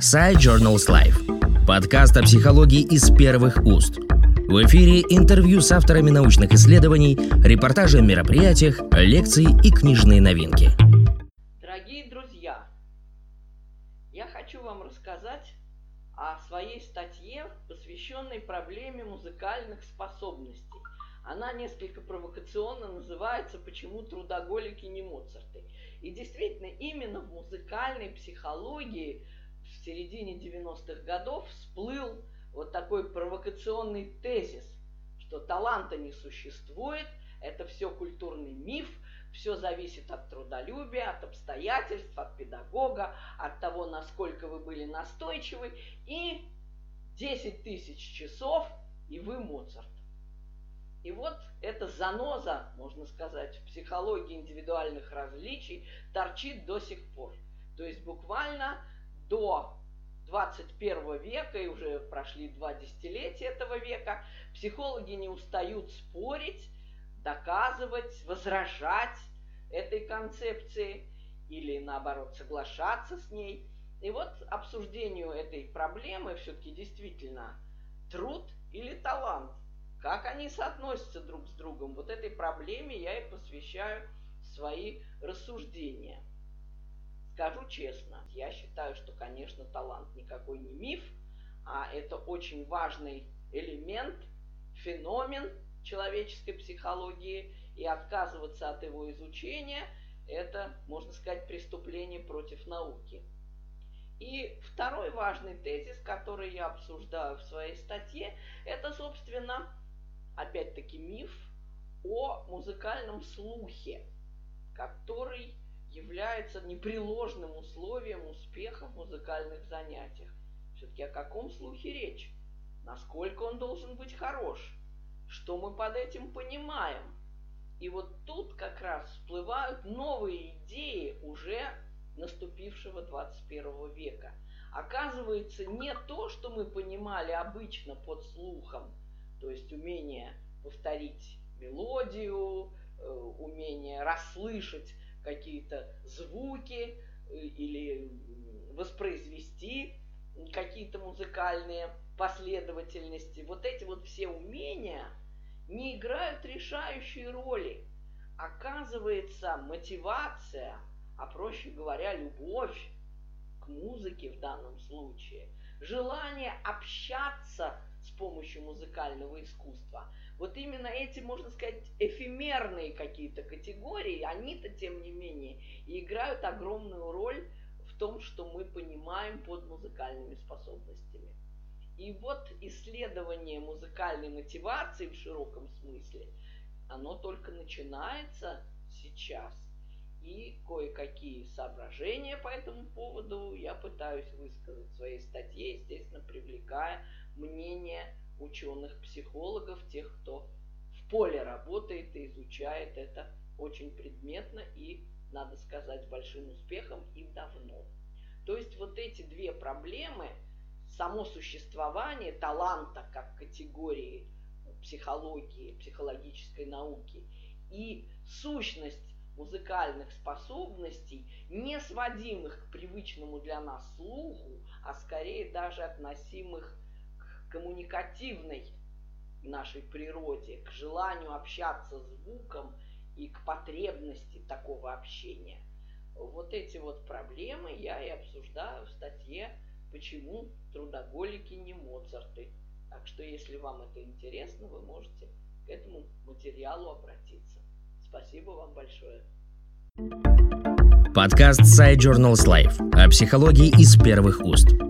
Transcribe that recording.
Side Journals Life. Подкаст о психологии из первых уст. В эфире интервью с авторами научных исследований, репортажи о мероприятиях, лекции и книжные новинки. Дорогие друзья, я хочу вам рассказать о своей статье, посвященной проблеме музыкальных способностей. Она несколько провокационно называется «Почему трудоголики не Моцарты?». И действительно, именно в музыкальной психологии в середине 90-х годов всплыл вот такой провокационный тезис, что таланта не существует, это все культурный миф, все зависит от трудолюбия, от обстоятельств, от педагога, от того, насколько вы были настойчивы, и 10 тысяч часов, и вы Моцарт. И вот эта заноза, можно сказать, в психологии индивидуальных различий торчит до сих пор. То есть буквально до 21 века, и уже прошли два десятилетия этого века, психологи не устают спорить, доказывать, возражать этой концепции или наоборот соглашаться с ней. И вот обсуждению этой проблемы все-таки действительно труд или талант – как они соотносятся друг с другом? Вот этой проблеме я и посвящаю свои рассуждения. Скажу честно, я считаю, что, конечно, талант никакой не миф, а это очень важный элемент, феномен человеческой психологии, и отказываться от его изучения – это, можно сказать, преступление против науки. И второй важный тезис, который я обсуждаю в своей статье, это, собственно, опять-таки миф о музыкальном слухе, который является непреложным условием успеха в музыкальных занятиях. Все-таки о каком слухе речь? Насколько он должен быть хорош? Что мы под этим понимаем? И вот тут как раз всплывают новые идеи уже наступившего 21 века. Оказывается, не то, что мы понимали обычно под слухом – то есть умение повторить мелодию, э, умение расслышать какие-то звуки э, или воспроизвести какие-то музыкальные последовательности. Вот эти вот все умения не играют решающей роли. Оказывается, мотивация, а проще говоря, любовь к музыке в данном случае, желание общаться с помощью музыкального искусства. Вот именно эти, можно сказать, эфемерные какие-то категории, они-то, тем не менее, играют огромную роль в том, что мы понимаем под музыкальными способностями. И вот исследование музыкальной мотивации в широком смысле, оно только начинается сейчас. И кое-какие соображения по этому поводу я пытаюсь высказать в своей статье, естественно, привлекая мнение ученых-психологов, тех, кто в поле работает и изучает это очень предметно и, надо сказать, большим успехом и давно. То есть вот эти две проблемы, само существование таланта как категории психологии, психологической науки и сущность музыкальных способностей, не сводимых к привычному для нас слуху, а скорее даже относимых коммуникативной нашей природе, к желанию общаться звуком и к потребности такого общения. Вот эти вот проблемы я и обсуждаю в статье «Почему трудоголики не Моцарты». Так что, если вам это интересно, вы можете к этому материалу обратиться. Спасибо вам большое. Подкаст Side Journals Life о психологии из первых уст.